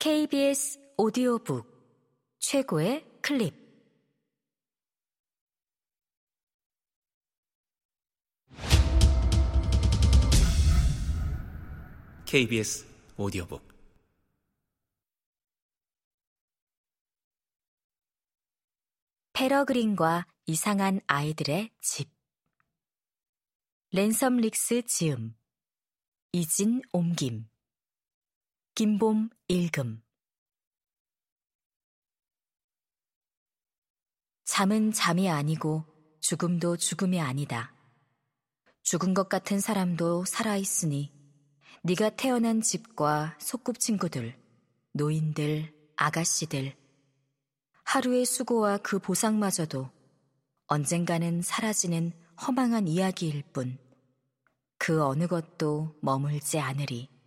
KBS 오디오북 최고의 클립. KBS 오디오북. 페러그린과 이상한 아이들의 집. 랜섬 릭스 지음. 이진 옮김 김봄 읽음 잠은 잠이 아니고 죽음도 죽음이 아니다. 죽은 것 같은 사람도 살아있으니 네가 태어난 집과 소꿉친구들, 노인들, 아가씨들, 하루의 수고와 그 보상마저도 언젠가는 사라지는 허망한 이야기일 뿐 그 어느 것도 머물지 않으리.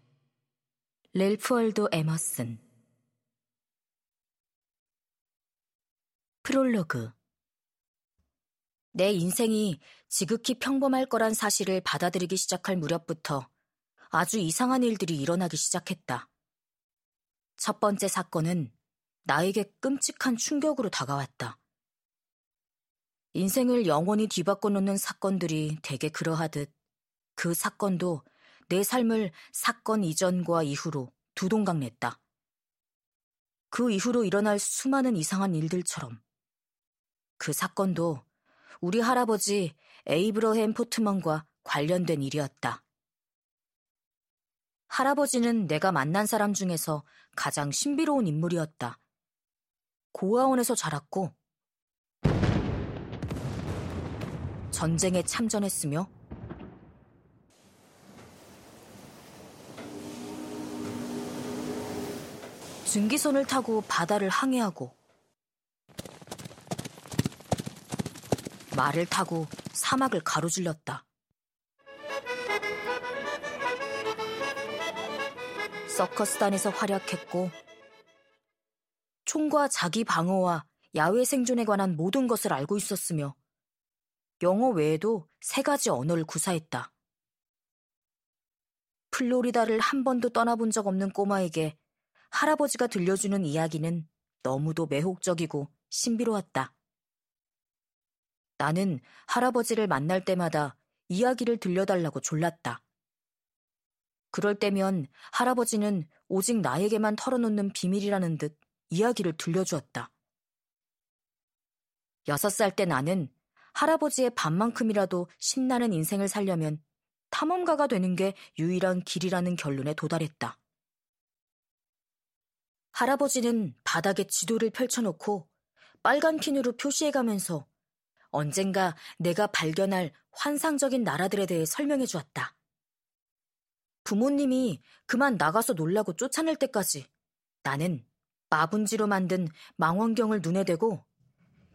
렐프 월도 에머슨 프롤로그 내 인생이 지극히 평범할 거란 사실을 받아들이기 시작할 무렵부터 아주 이상한 일들이 일어나기 시작했다. 첫 번째 사건은 나에게 끔찍한 충격으로 다가왔다. 인생을 영원히 뒤바꿔 놓는 사건들이 대개 그러하듯 그 사건도 내 삶을 사건 이전과 이후로 두동강 냈다. 그 이후로 일어날 수많은 이상한 일들처럼 그 사건도 우리 할아버지 에이브러햄 포트먼과 관련된 일이었다. 할아버지는 내가 만난 사람 중에서 가장 신비로운 인물이었다. 고아원에서 자랐고 전쟁에 참전했으며 증기선을 타고 바다를 항해하고 말을 타고 사막을 가로질렀다. 서커스단에서 활약했고 총과 자기 방어와 야외 생존에 관한 모든 것을 알고 있었으며 영어 외에도 세 가지 언어를 구사했다. 플로리다를 한 번도 떠나본 적 없는 꼬마에게 할아버지가 들려주는 이야기는 너무도 매혹적이고 신비로웠다. 나는 할아버지를 만날 때마다 이야기를 들려달라고 졸랐다. 그럴 때면 할아버지는 오직 나에게만 털어놓는 비밀이라는 듯 이야기를 들려주었다. 여섯 살 때 나는 할아버지의 반만큼이라도 신나는 인생을 살려면 탐험가가 되는 게 유일한 길이라는 결론에 도달했다. 할아버지는 바닥에 지도를 펼쳐놓고 빨간 핀으로 표시해가면서 언젠가 내가 발견할 환상적인 나라들에 대해 설명해 주었다. 부모님이 그만 나가서 놀라고 쫓아낼 때까지 나는 마분지로 만든 망원경을 눈에 대고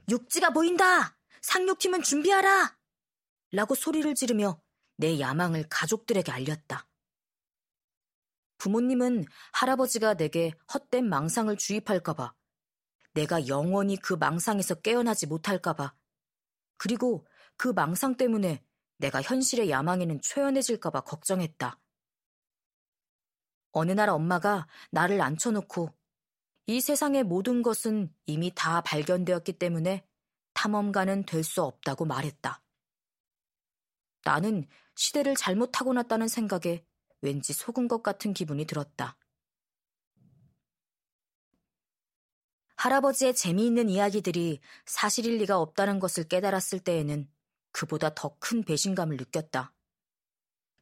육지가 보인다! 상륙팀은 준비하라! 라고 소리를 지르며 내 야망을 가족들에게 알렸다. 부모님은 할아버지가 내게 헛된 망상을 주입할까봐, 내가 영원히 그 망상에서 깨어나지 못할까봐, 그리고 그 망상 때문에 내가 현실의 야망에는 초연해질까봐 걱정했다. 어느 날 엄마가 나를 앉혀놓고 이 세상의 모든 것은 이미 다 발견되었기 때문에 탐험가는 될 수 없다고 말했다. 나는 시대를 잘못 타고났다는 생각에 왠지 속은 것 같은 기분이 들었다. 할아버지의 재미있는 이야기들이 사실일 리가 없다는 것을 깨달았을 때에는 그보다 더 큰 배신감을 느꼈다.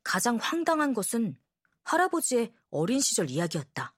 가장 황당한 것은 할아버지의 어린 시절 이야기였다.